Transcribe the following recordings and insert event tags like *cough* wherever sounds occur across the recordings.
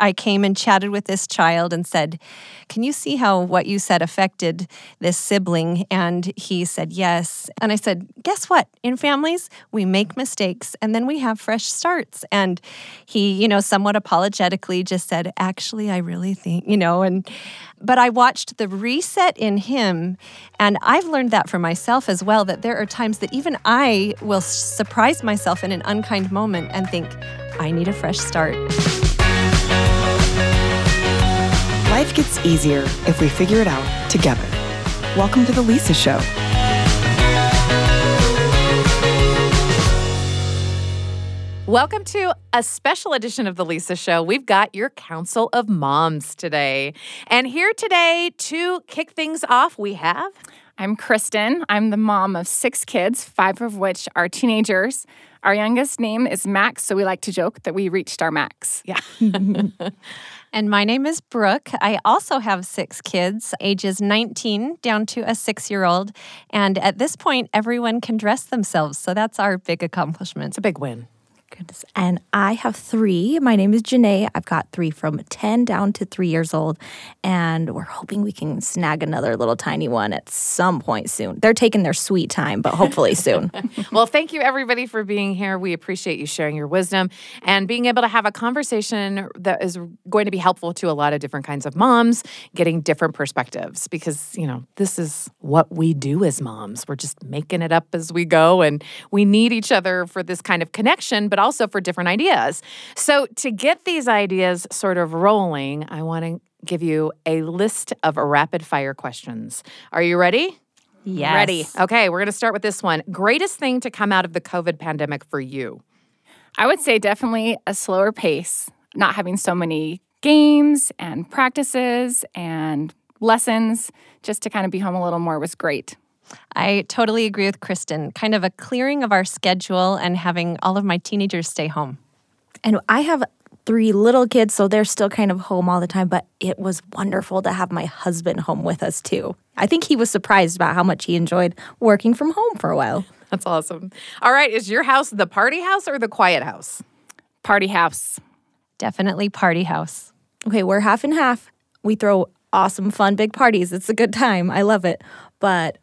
I came and chatted with this child and said, Can you see how what you said affected this sibling? And he said, Yes. And I said, Guess what? In families, we make mistakes and then we have fresh starts. And he, you know, somewhat apologetically just said, Actually, I really think, you know, and but I watched the reset in him. And I've learned that for myself as well that there are times that even I will surprise myself in an unkind moment and think, I need a fresh start. Life gets easier if we figure it out together. Welcome to The Lisa Show. Welcome to a special edition of The Lisa Show. We've got your Council of Moms today. And here today to kick things off, we have. I'm Kristin. I'm the mom of six kids, five of which are teenagers. Our youngest name is Max, so we like to joke that we reached our max. Yeah. *laughs* *laughs* And my name is Brooke. I also have six kids, ages 19 down to a six year old. And at this point, everyone can dress themselves. So that's our big accomplishment. It's a big win. Goodness. And I have three. My name is Janae. I've got three from 10 down to three years old. And we're hoping we can snag another little tiny one at some point soon. They're taking their sweet time, but hopefully *laughs* soon. well, thank you everybody for being here. We appreciate you sharing your wisdom and being able to have a conversation that is going to be helpful to a lot of different kinds of moms, getting different perspectives because, you know, this is what we do as moms. We're just making it up as we go and we need each other for this kind of connection, but also for different ideas. So, to get these ideas sort of rolling, I want to give you a list of rapid fire questions. Are you ready? Yes. Ready. Okay, we're going to start with this one. Greatest thing to come out of the COVID pandemic for you? I would say definitely a slower pace, not having so many games and practices and lessons, just to kind of be home a little more was great. I totally agree with Kristin. Kind of a clearing of our schedule and having all of my teenagers stay home. and I have three little kids, so they're still kind of home all the time, but it was wonderful to have my husband home with us too. I think he was surprised about how much he enjoyed working from home for a while. *laughs* That's awesome. All right, is your house the party house or the quiet house? Party house. Definitely party house. Okay, we're half and half. We throw awesome, fun, big parties. It's a good time. I love it. But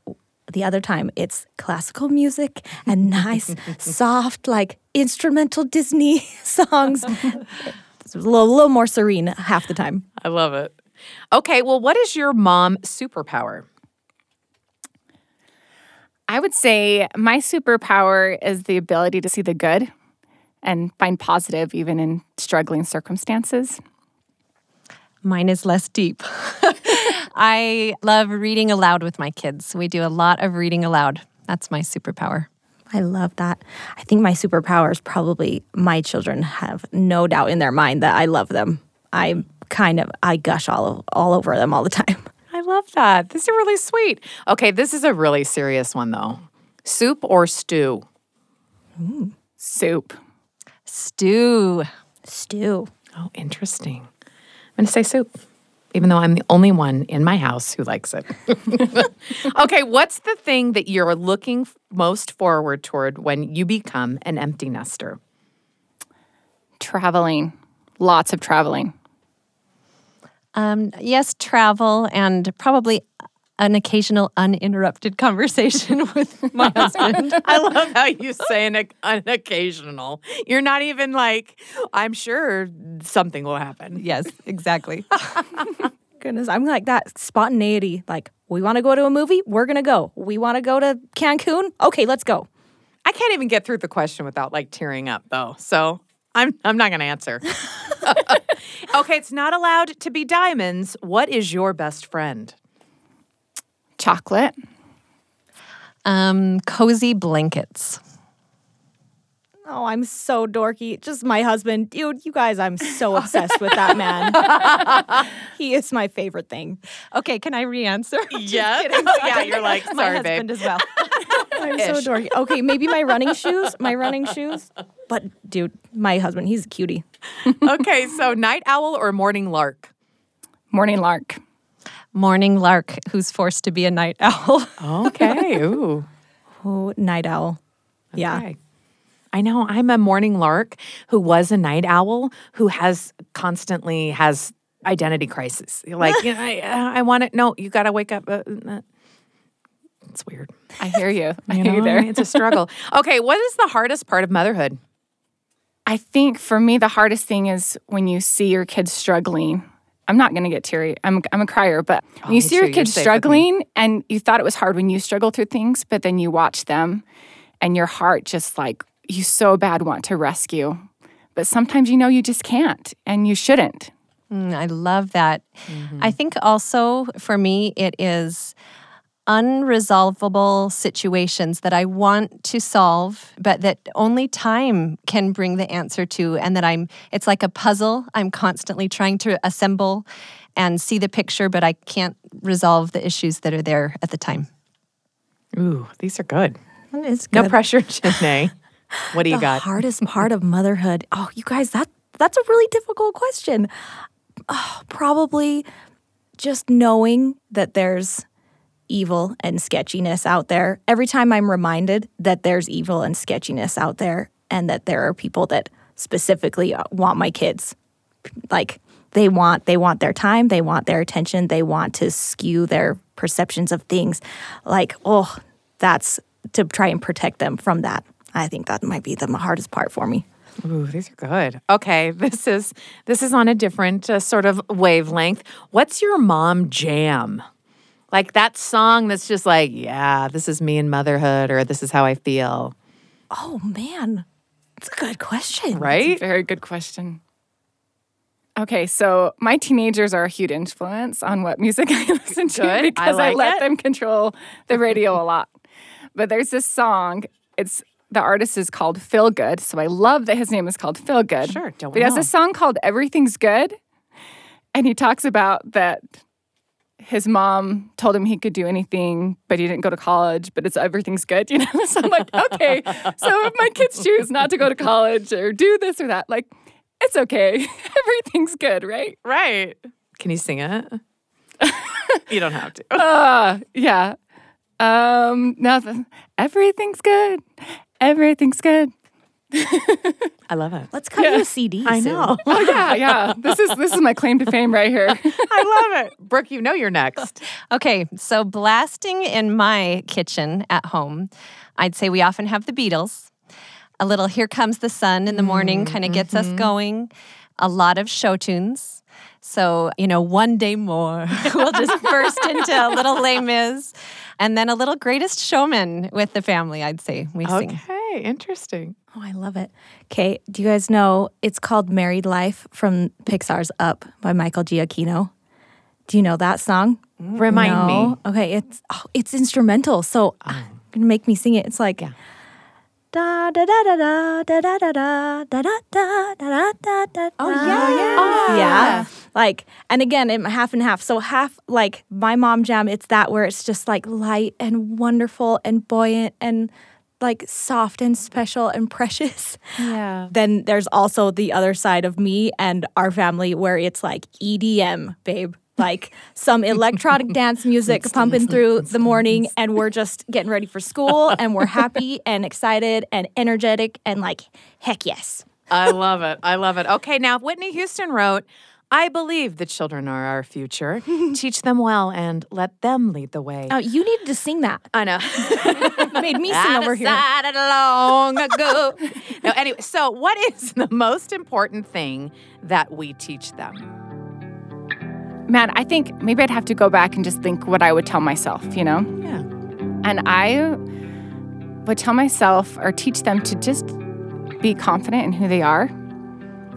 the other time, it's classical music and *laughs* nice, soft, like instrumental Disney *laughs* songs. It's a little, little more serene half the time. I love it. Okay, well, what is your mom superpower? I would say my superpower is the ability to see the good and find positive even in struggling circumstances. Mine is less deep. *laughs* I love reading aloud with my kids. We do a lot of reading aloud. That's my superpower. I love that. I think my superpower is probably my children have no doubt in their mind that I love them. I kind of I gush all all over them all the time. *laughs* I love that. This is really sweet. Okay, this is a really serious one, though. Soup or stew? Soup. Stew. Stew. Oh, interesting. I'm going to say soup, even though I'm the only one in my house who likes it. *laughs* okay, what's the thing that you're looking most forward toward when you become an empty nester? Traveling. Lots of traveling. Um, yes, travel and probably an occasional uninterrupted conversation *laughs* with my husband. *laughs* I love how you say an, an occasional. You're not even like, I'm sure something will happen. yes, exactly. *laughs* Goodness, I'm like that spontaneity. Like, we want to go to a movie, we're gonna go. We want to go to Cancun, okay, let's go. I can't even get through the question without like tearing up though. So I'm I'm not gonna answer. okay, it's not allowed to be diamonds. What is your best friend? Chocolate. Um, cozy blankets. Oh, I'm so dorky. Just my husband, dude. You guys, I'm so *laughs* obsessed with that man. *laughs* he is my favorite thing. Okay, can I re-answer? *laughs* Yeah. yeah, you're like, my sorry, husband babe. as well. I'm so dorky. Okay, maybe my running shoes. My running shoes. But dude, my husband, he's a cutie. okay, so night owl or morning lark? Morning lark. Morning lark, who's forced to be a night owl. *laughs* Okay. Ooh. Oh, night owl. Yeah. I know I'm a morning lark who was a night owl who has constantly has identity crisis. You're like, you know, I, *laughs* uh, I want it. No, you got to wake up. Uh, uh, it's weird. I hear you. *laughs* I You hear you know, there. It's a struggle. okay, what is the hardest part of motherhood? I think for me, the hardest thing is when you see your kids struggling. I'm not going to get teary. I'm, I'm a crier, but when you see too. your You're kids safe with me. struggling and you thought it was hard when you struggle through things, but then you watch them and your heart just like, you so bad want to rescue. But sometimes you know you just can't and you shouldn't. Mm, I love that. I think also for me, it is unresolvable situations that I want to solve, but that only time can bring the answer to. And that I'm, it's like a puzzle. I'm constantly trying to assemble and see the picture, but I can't resolve the issues that are there at the time. Ooh, these are good. It's No good. pressure, *laughs* Janae. What do you the got? hardest *laughs* part of motherhood. Oh, you guys, that that's a really difficult question. Oh, probably just knowing that there's evil and sketchiness out there. Every time I'm reminded that there's evil and sketchiness out there and that there are people that specifically want my kids. Like they want they want their time, they want their attention, they want to skew their perceptions of things. Like, oh, that's to try and protect them from that. I think that might be the hardest part for me. Ooh, these are good. Okay, this is this is on a different uh, sort of wavelength. What's your mom jam? Like that song that's just like, yeah, this is me in motherhood, or this is how I feel, Oh man, that's a good question. right? Very good question. Okay, so my teenagers are a huge influence on what music *laughs* I listen to Good. Because I, like let it. them control the radio a lot. But there's this song. It's the artist is called Phil Good, so I love that his name is called Phil Good. Sure, don't But he has a song called Everything's Good, and he talks about that his mom told him he could do anything, but he didn't go to college, but it's everything's good, *laughs* you know? So I'm like, okay, so if my kids choose not to go to college or do this or that, like, it's okay. *laughs* Everything's good, right? Right. Can you sing it? you don't have to. Uh, *laughs* yeah. Um, nothing. Everything's good. Everything's good. I love it. Let's cut you a CD. I soon. know. Oh yeah, yeah. This is this is my claim to fame right here. *laughs* I love it. Brooke, you know you're next. *laughs* Okay, so blasting in my kitchen at home, I'd say we often have the Beatles. A little Here Comes the Sun in the morning kind of mm, gets us mm-hmm. going. A lot of show tunes. So, you know, one day more, *laughs* we'll just burst into a little Les Mis. And then a little Greatest Showman with the family, I'd say we sing. Okay, interesting. Oh, I love it. Okay, do you guys know it's called Married Life from Pixar's Up by Michael Giacchino? Do you know that song? Remind No? me. Okay, it's oh, it's instrumental. So uh, gonna make me sing it. It's like da da da da da da da da da da da da da da da. Oh yeah, yeah. yeah. Like, and again, it, half and half. So half like my mom jam. It's that where it's just like light and wonderful and buoyant and like soft and special and *laughs* precious. Yeah. Then there's also the other side of me and our family where it's like EDM, babe. Like some electronic *laughs* dance music pumping through the morning, and we're just getting ready for school, and we're happy *laughs* and excited and energetic, and like, heck yes. I love it. I love it. Okay, now Whitney Houston wrote, I believe the children are our future. *laughs* Teach them well and let them lead the way. Oh, you needed to sing that. I know. *laughs* Made me sing I over here. decided long ago. no, anyway, so what is the most important thing that we teach them? Man, I think maybe I'd have to go back and just think what I would tell myself, you know? Yeah. And I would tell myself or teach them to just be confident in who they are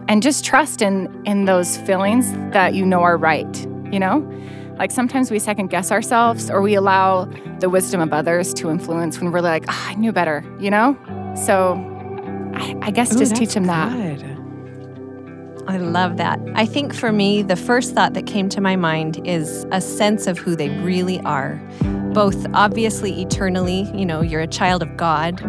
and just trust in in those feelings that you know are right, you know? Like sometimes we second guess ourselves or we allow the wisdom of others to influence when we're like, oh, I knew better, you know? So I, I guess just teach them that. I love that. I think for me, the first thought that came to my mind is a sense of who they really are. Both obviously eternally, you know, you're a child of God,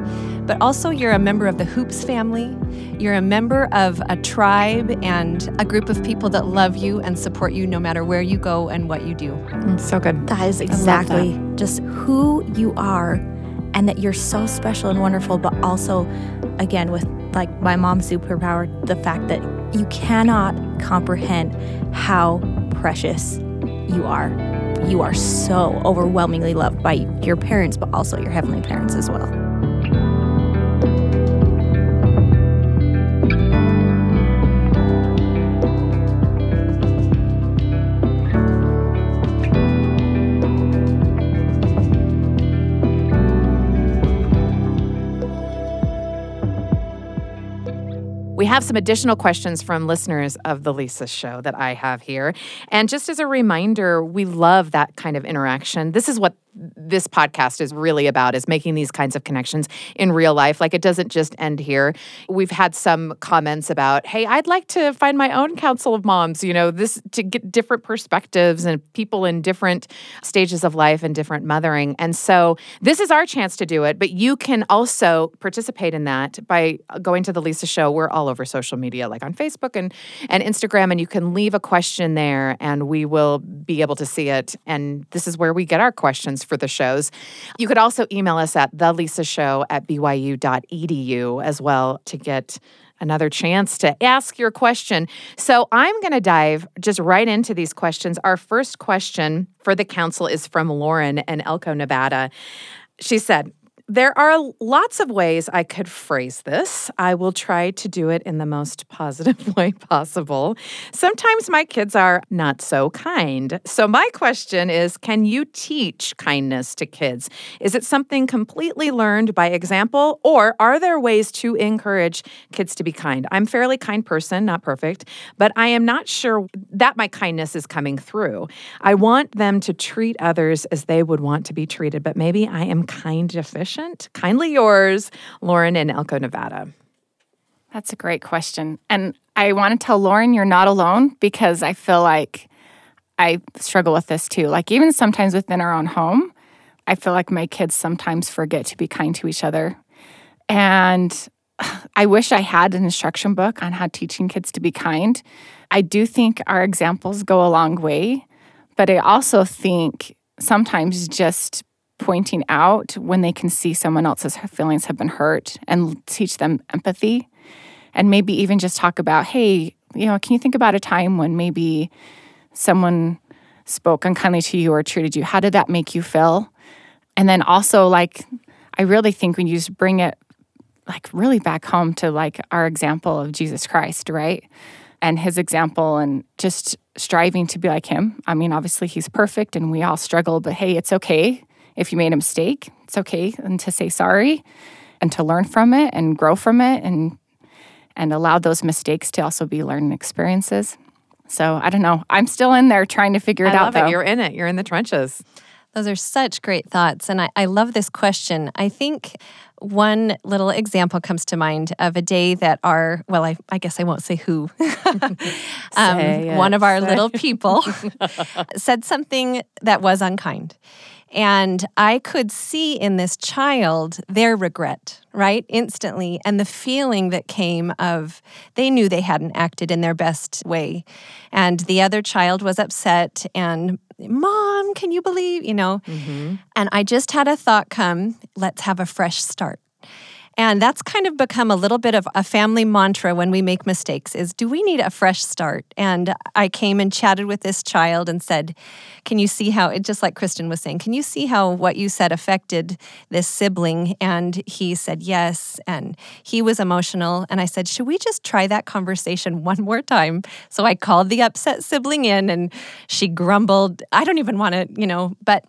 but also you're a member of the Hoops family. You're a member of a tribe and a group of people that love you and support you no matter where you go and what you do. Mm, so good. That is exactly just who you are and that you're so special and wonderful, but also, again, with like my mom's superpower, the fact that you cannot comprehend how precious you are. You are so overwhelmingly loved by your parents, but also your heavenly parents as well. We have some additional questions from listeners of the Lisa Show that I have here. And just as a reminder, we love that kind of interaction. This is what this podcast is really about is making these kinds of connections in real life. Like it doesn't just end here. We've had some comments about hey i'd like to find my own council of moms you know this to get different perspectives and people in different stages of life and different mothering. And so this is our chance to do it but you can also participate in that by going to the lisa show. We're all over social media like on facebook and and instagram and you can leave a question there and we will be able to see it. And this is where we get our questions for the shows. You could also email us at thelisashow at byu.edu as well to get another chance to ask your question. So I'm going to dive just right into these questions. Our first question for the council is from Lauren in Elko, Nevada. She said, there are lots of ways I could phrase this. I will try to do it in the most positive *laughs* way possible. Sometimes my kids are not so kind. So, my question is can you teach kindness to kids? Is it something completely learned by example, or are there ways to encourage kids to be kind? I'm fairly kind person, not perfect, but I am not sure that my kindness is coming through. I want them to treat others as they would want to be treated, but maybe I am kind deficient. Kindly yours, Lauren in Elko, Nevada. That's a great question. And I want to tell Lauren you're not alone because I feel like I struggle with this too. Like, even sometimes within our own home, I feel like my kids sometimes forget to be kind to each other. And *sighs* I wish I had an instruction book on how teaching kids to be kind. I do think our examples go a long way, but I also think sometimes just pointing out when they can see someone else's feelings have been hurt and teach them empathy. And maybe even just talk about hey you know can you think about a time when maybe someone spoke unkindly to you or treated you? How did that make you feel? And then also like i really think when you just bring it like really back home to like our example of jesus christ right? And his example and just striving to be like him. I mean obviously he's perfect and we all struggle but hey it's okay if you made a mistake, it's okay and to say sorry and to learn from it and grow from it and and allow those mistakes to also be learning experiences. So I don't know. I'm still in there trying to figure it I out. love it. You're in it. You're in the trenches. Those are such great thoughts. And I, I love this question. I think one little example comes to mind of a day that our, well, I, I guess I won't say who, *laughs* um, Say one of our Say little *laughs* people *laughs* said something that was unkind. And I could see in this child their regret, right? Instantly. And the feeling that came of they knew they hadn't acted in their best way. And the other child was upset and, Mom, can you believe, you know? Mm-hmm. And I just had a thought come let's have a fresh start. And that's kind of become a little bit of a family mantra when we make mistakes is do we need a fresh start? And I came and chatted with this child and said, can you see how it just like Kristin was saying, can you see how what you said affected this sibling? And he said yes, and he was emotional and I said, "Should we just try that conversation *laughs* one more time?" So I called the upset sibling in and she grumbled, "I don't even want to, you know, but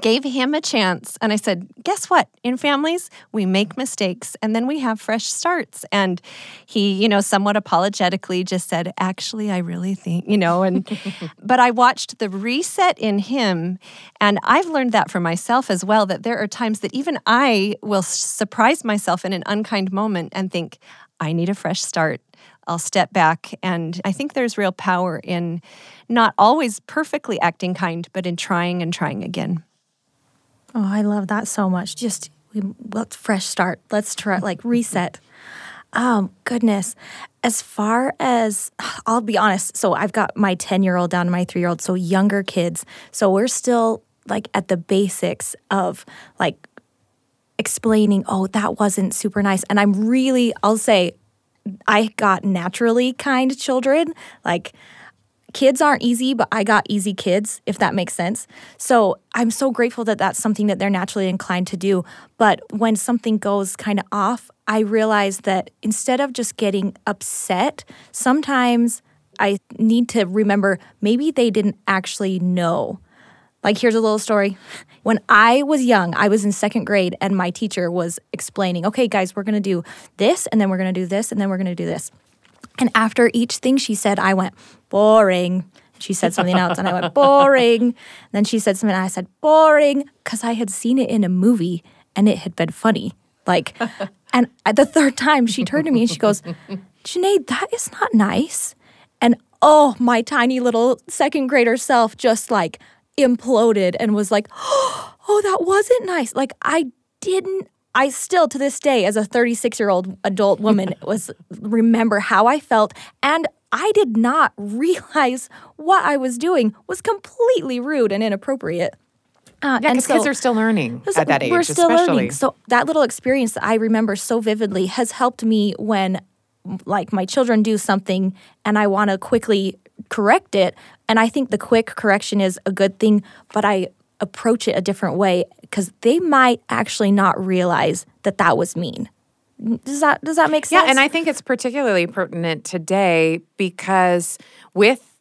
gave him a chance and i said guess what in families we make mistakes and then we have fresh starts and he you know somewhat apologetically just said actually i really think you know and *laughs* but i watched the reset in him and i've learned that for myself as well that there are times that even i will surprise myself in an unkind moment and think i need a fresh start I'll step back. And I think there's real power in not always perfectly acting kind, but in trying and trying again. Oh, I love that so much. Just we, let's fresh start. Let's try like reset. Um, goodness. As far as I'll be honest, so I've got my 10 year old down to my three year old, so younger kids. So we're still like at the basics of like explaining, oh, that wasn't super nice. And I'm really, I'll say, I got naturally kind children. Like, kids aren't easy, but I got easy kids, if that makes sense. So I'm so grateful that that's something that they're naturally inclined to do. But when something goes kind of off, I realize that instead of just getting upset, sometimes I need to remember maybe they didn't actually know. Like, here's a little story. When I was young, I was in second grade, and my teacher was explaining, okay, guys, we're gonna do this, and then we're gonna do this, and then we're gonna do this. And after each thing she said, I went, boring. She said something else, and I went, boring. And *laughs* then she said something, and I said, boring, because I had seen it in a movie and it had been funny. Like, *laughs* and at the third time, she turned to me and she goes, Janae, that is not nice. And oh, my tiny little second grader self just like imploded and was like, *gasps* oh, that wasn't nice. Like, I didn't I still to this day as a 36 year old adult woman *laughs* was remember how I felt and I did not *laughs* realize what I was doing was completely rude and inappropriate. Uh, yeah, because so, kids are still learning at that age. We're still especially. learning. So that little experience that I remember so vividly has helped me when, like, my children do something and I want to quickly correct it. And I think the quick correction is a good thing, but I approach it a different way because they might actually not realize that that was mean. Does that does that make sense? Yeah, and I think it's particularly pertinent today because with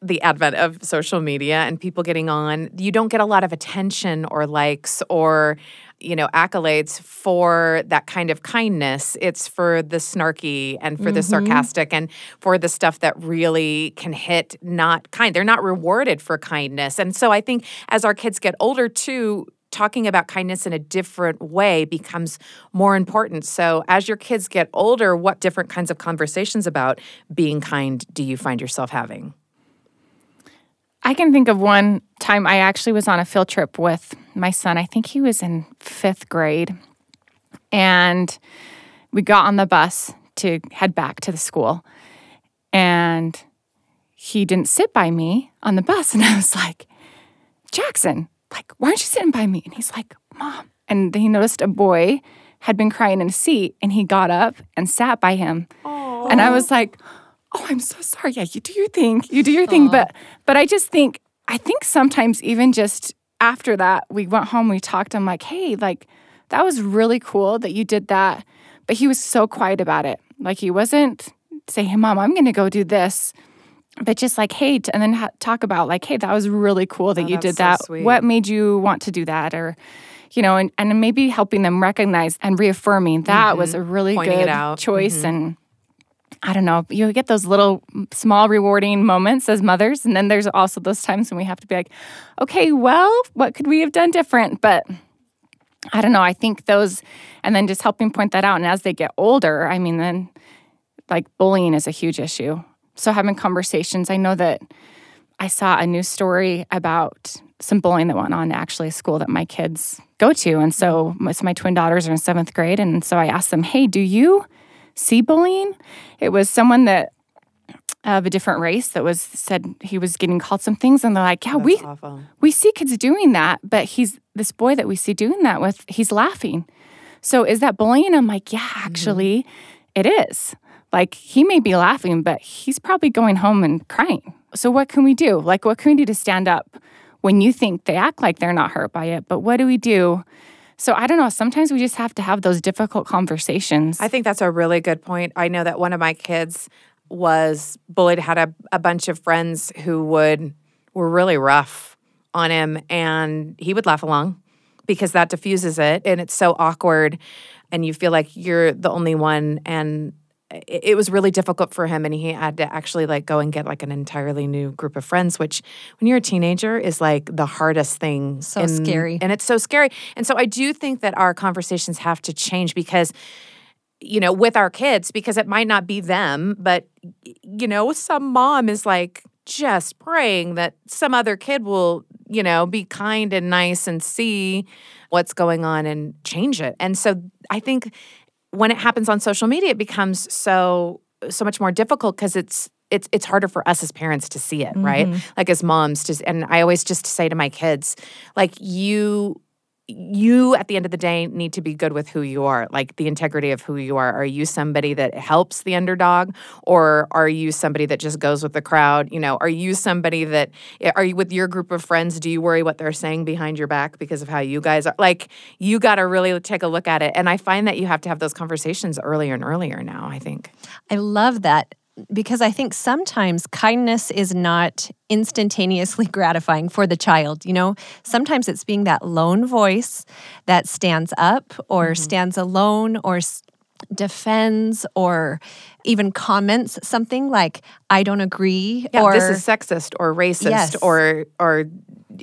the advent of social media and people getting on, you don't get a lot of attention or likes or you know accolades for that kind of kindness it's for the snarky and for mm-hmm. the sarcastic and for the stuff that really can hit not kind they're not rewarded for kindness and so i think as our kids get older too talking about kindness in a different way becomes more important. So, as your kids get older, what different kinds of conversations about being kind do you find yourself having? I can think of one time I actually was on a field trip with my son. I think he was in fifth grade. And we got on the bus to head back to the school. And he didn't sit by me on the bus. *laughs* And I was like, Jackson, like, why aren't you sitting by me? And he's like, Mom. And he noticed a boy had been crying in a seat and he got up and sat by him. Aww. And I was like, Oh, I'm so sorry. Yeah, you do your thing. You do your thing. But but I just think I think sometimes even just after that, we went home, we talked. I'm like, hey, like that was really cool that you did that. But he was so quiet about it. Like he wasn't saying, hey, mom, I'm gonna go do this but just like hey and then ha- talk about like hey that was really cool that oh, you did so that sweet. what made you want to do that or you know and, and maybe helping them recognize and reaffirming that mm-hmm. was a really Pointing good choice mm-hmm. and I don't know, you get those little mm, small rewarding moments as mothers. And then there's also those times when we have to be like, okay, well, what could we have done different? But I don't know. I think those, and then just helping point that out. And as they get older, I mean, then like bullying is a huge issue so having conversations. I know that I saw a news story about some bullying that went on actually a school that my kids go to. And so my twin daughters are in seventh grade. And so I asked them, hey, do you see bullying? It was someone that of a different race that was said he was getting called some things and they're like yeah That's we awful. we see kids doing that but he's this boy that we see doing that with he's laughing so is that bullying i'm like yeah mm-hmm. actually mm-hmm. it is like he may be laughing, but he's probably going home and crying. So what can we do? Like what can we do to stand up when you think they act like they're not hurt by it? But what do we do? So I don't know. Sometimes we just have to have those difficult conversations. I think that's a really good point. I know that one of my kids was bullied, had a, a bunch of friends who would were really rough on him and he would laugh along because that diffuses it and it's so awkward and you feel like you're the only one and it was really difficult for him and he had to actually like go and get like an entirely new group of friends which when you're a teenager is like the hardest thing so in, scary. and it's so scary. And so i do think that our conversations have to change because you know with our kids because it might not be them but you know some mom is like just praying that some other kid will you know be kind and nice and see what's going on and change it. And so i think when it happens on social media, it becomes so so much more difficult because it's it's it's harder for us as parents to see it, mm-hmm. right? Like as moms, just and I always just say to my kids, like you you at the end of the day need to be good with who you are like the integrity of who you are. Are you somebody that helps the underdog or are you somebody that just goes with the crowd? You know are you somebody that eh, are you with your group of friends? Do you worry what they're saying behind your back because of how you guys are? Like you got to really take a look at it and i find that you have to have those conversations earlier and earlier now i think. I love that because I think sometimes kindness is not instantaneously *laughs* gratifying for the child. You know, sometimes it's being that lone voice that stands up or Mm-hmm. stands alone or s- defends or even comments something like, I don't agree. yeah or this is sexist or racist Yes. or or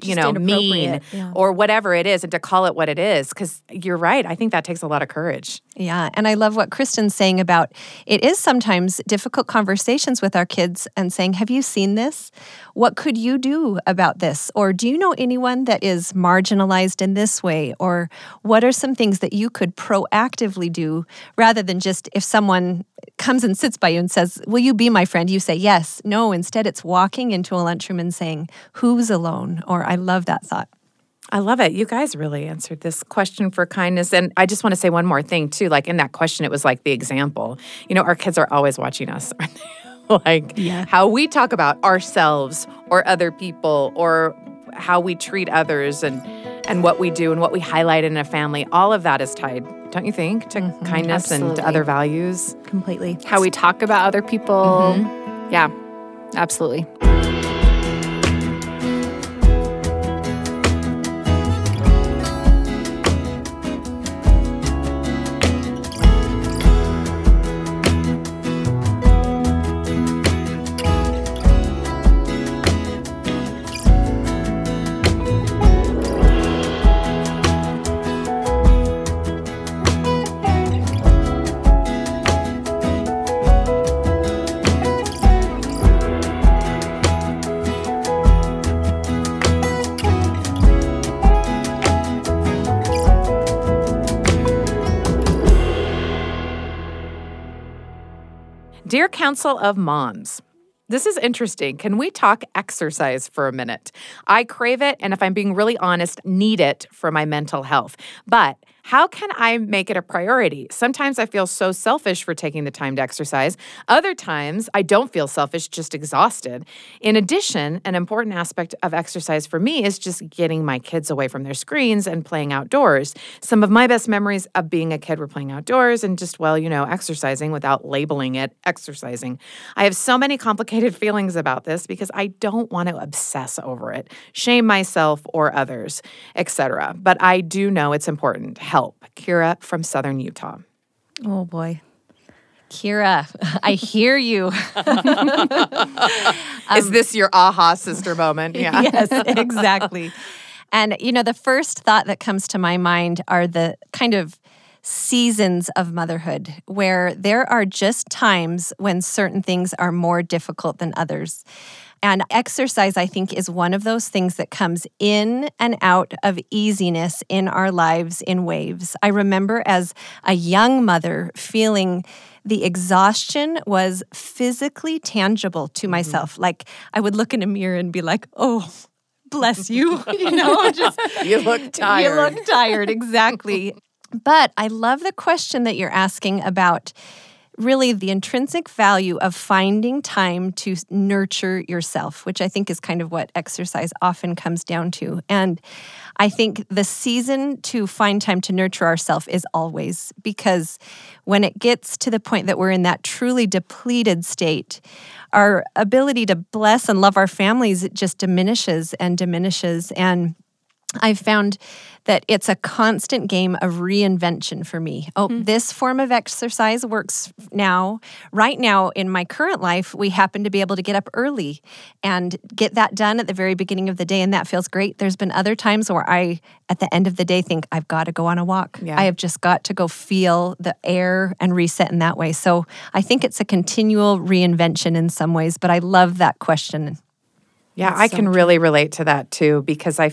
you Just know mean yeah. or whatever it is and to call it what it is because you're right i think that takes a lot of courage Yeah, and I love what Kristin's saying about it is sometimes difficult conversations with our kids and saying, Have you seen this? What could you do about this? Or do you know anyone that is marginalized in this way? Or what are some things that you could proactively do rather than just if someone comes and sits by you and says, Will you be my friend? You say, Yes. No, instead it's walking into a lunchroom and saying, Who's alone? Or I love that thought. I love it. You guys really answered this question for kindness. And I just want to say one more thing, too. Like in that question, it was like the example. You know, our kids are always watching us. *laughs* aren't they? like how we talk about ourselves or other people or how we treat others and and what we do and what we highlight in a family. All of that is tied, don't you think, to mm-hmm, kindness and to other values? Completely. How we talk about other people. Mm-hmm. Yeah, absolutely. Council of Moms, this is interesting. Can we talk exercise for a minute? I crave it, and if I'm being really honest, need it for my mental health. But how can I make it a priority? Sometimes I feel so selfish for taking the time to exercise. Other times I don't feel selfish, just exhausted. In addition, an important aspect of exercise for me is just getting my kids away from their screens and playing outdoors. Some of my best memories of being a kid were playing outdoors and just, well, you know, exercising without labeling it exercising. I have so many complicated *laughs* feelings about this because I don't want to obsess over it, shame myself or others, etc. But I do know it's important. Help. Kira from Southern Utah. Oh boy. Kira, *laughs* I hear you. *laughs* Um, Is this your aha sister moment? *laughs* Yeah. yes, exactly. And, you know, the first thought that comes to my mind are the kind of seasons of motherhood where there are just times when certain things are more difficult than others. And exercise, I think, is one of those things that comes in and out of easiness in our lives in waves. I remember as a young mother feeling the exhaustion was physically tangible to mm-hmm. myself. Like I would look in a mirror and be like, oh, bless you. *laughs* you know, just *laughs* You look tired. you look tired, exactly. *laughs* but I love the question that you're asking about really the intrinsic value of finding time to nurture yourself, which I think is kind of what exercise often comes down to. And I think the season to find time to nurture ourselves is always because when it gets to the point that we're in that truly depleted state, our ability to bless and love our families just diminishes and diminishes and I've found that it's a constant game of reinvention for me. Oh, hmm. this form of exercise works now. Right now, in my current life, we happen to be able to get up early and get that done at the very beginning of the day, and that feels great. There's been other times where I, at the end of the day, think I've got to go on a walk. Yeah. I have just got to go feel the air and reset in that way. So I think it's a continual reinvention in some ways, but I love that question. Yeah, That's I so can true. really relate to that too because I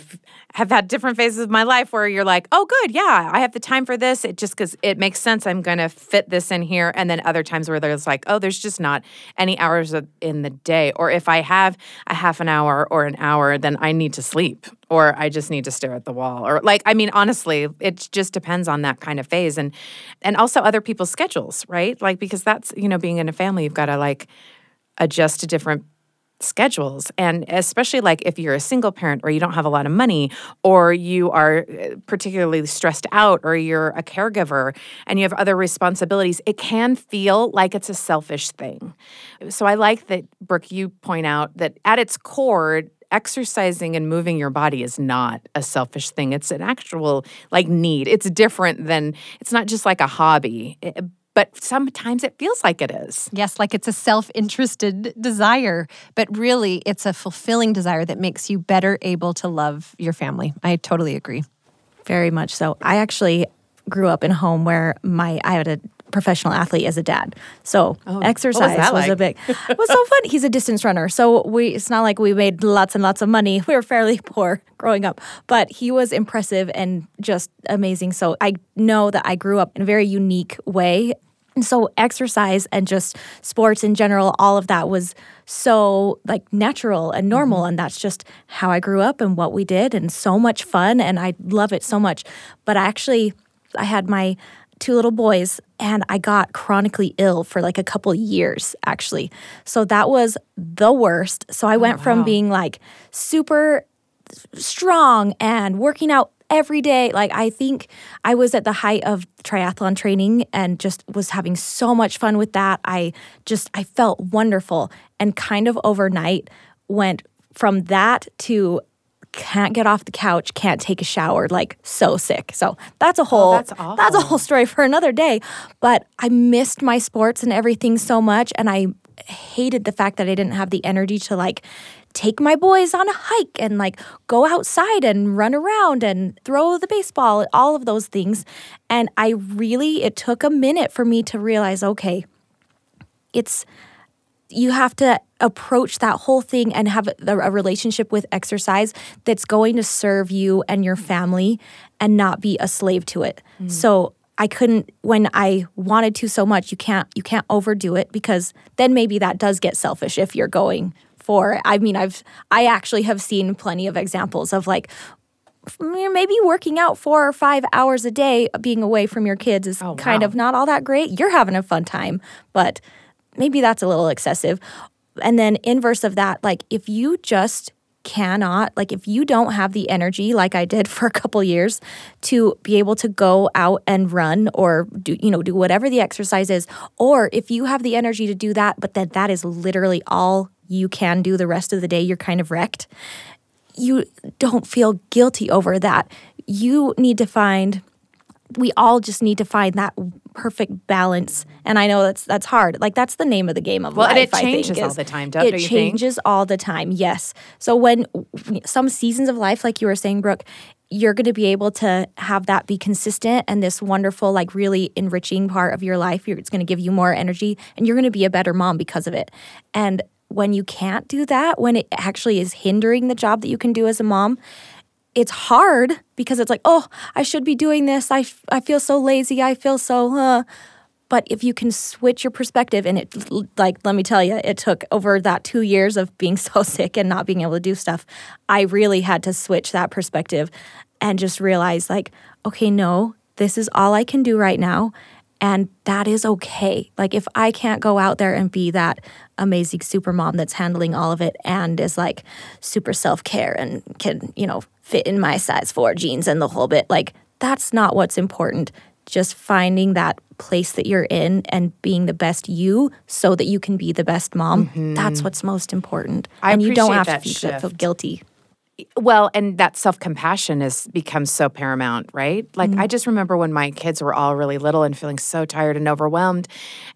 have had different phases of my life where you're like, oh, good, yeah, I have the time for this. It just because it makes sense. I'm going to fit this in here. And then other times where there's like, oh, there's just not any hours of- in the day. Or if I have a half an hour or an hour, then I need to sleep or I just need to stare at the wall. Or like, I mean, honestly, it just depends on that kind of phase and and also other people's schedules, right? Like because that's you know being in a family, you've got to like adjust to different schedules. And especially like if you're a single parent or you don't have a lot of money or you are uh, particularly stressed out or you're a caregiver and you have other responsibilities it can feel like it's a selfish thing. So i like that brooke you point out that at its core exercising and moving your body is not a selfish thing. It's an actual like need. It's different than it's not just like a hobby. It- but sometimes it feels like it is Yes, like it's a self interested desire, but really it's a fulfilling desire that makes you better able to love your family. I totally agree. Very much so. I actually grew up in a home where my I had a professional athlete as a dad. So oh, exercise that was a big it was so fun. He's a distance runner. So we it's not like we made lots and lots of money. We were fairly *laughs* poor growing up. But he was impressive and just amazing. So I know that I grew up in a very unique way. And so exercise and just sports in general, all of that was so like natural and normal. Mm-hmm. And that's just how I grew up and what we did and so much fun. And I love it so much. But I actually, I had my two little boys and I got chronically ill for like a couple years actually. So that was the worst. So I oh, went from being like super strong and working out every day. Like I think I was at the height of triathlon training and just was having so much fun with that. I just I felt wonderful and kind of overnight went from that to can't get off the couch, can't take a shower, like so sick. So that's a oh, whole that's that's a whole story for another day. But I missed my sports and everything so much and I hated the fact that I didn't have the energy to like take my boys on a hike and like go outside and run around and throw the baseball, all of those things. And I really, it took a minute for me to realize okay, it's, you have to approach that whole thing and have a, relationship with exercise that's going to serve you and your family and not be a slave to it. Mm. So I couldn't when I wanted to so much you can't you can't overdo it because then maybe that does get selfish if you're going for it. I mean I've I actually have seen plenty of examples of like maybe working out 4 or 5 hours a day uh, being away from your kids is oh, kind wow. of not all that great. You're having a fun time, but maybe that's a little excessive. And then inverse of that, like if you just cannot, like if you don't have the energy like I did *laughs* for a couple years to be able to go out and run or do you know do whatever the exercise is or if you have the energy to do that but then that is literally all you can do the rest of the day, you're kind of wrecked. You don't feel guilty over that. You need to find we all just need to find that perfect balance and i know that's that's hard like that's the name of the game of Well, life and it I think, changes all the time, don't- it don't you think? changes all the time yes so when some seasons of life like you were saying brooke you're going to be able to have that be consistent and this wonderful like really enriching part of your life you're, it's going to give you more energy and you're going to be a better mom because of it and when you can't do that when it actually is hindering the job that you can do as a mom it's hard because it's like, oh, I should be doing this. I, f- I feel so lazy. I feel so. But if you can switch your perspective, and it, like, let me tell you, it took over that two years of being *laughs* so sick and not being able to do stuff. I really had to switch that perspective and just realize, like, okay, no, this is all I can do right now. And that is okay. Like, if I can't go out there and be that amazing super mom that's handling all of it and is like super self care and can, you know, fit in my size four jeans and the whole bit, like, that's not what's important. Just finding that place that you're in and being the best you so that you can be the best mom. That's what's most important. I and you don't have to feel guilty. Well, and that self compassion has become so paramount, right? Like, mm. I just remember when my kids were all really little and feeling so tired and overwhelmed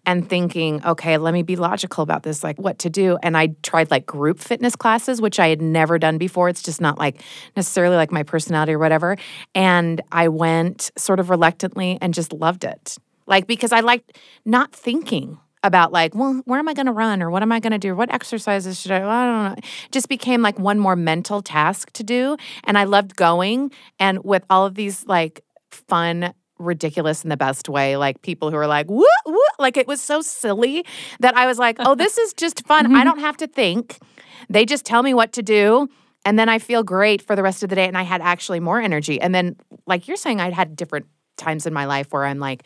and thinking, okay, let me be logical about this, like what to do. And I tried like group fitness classes, which I had never done before. It's just not like necessarily like my personality or whatever. And I went sort of reluctantly and just loved it. Like, because I liked not thinking. About like, well, where am I going to run or what am I going to do? What exercises should I? Well, I don't know. Just became like one more mental task to do. And I loved going and with all of these like fun ridiculous in the best way like people who are like woo woo like it was so silly that i was like oh this is just fun i mm-hmm. don't have to think they just tell me what to do and then i feel great for the rest of the day and i had actually more energy and then like you're saying i'd had different times in my life where i'm like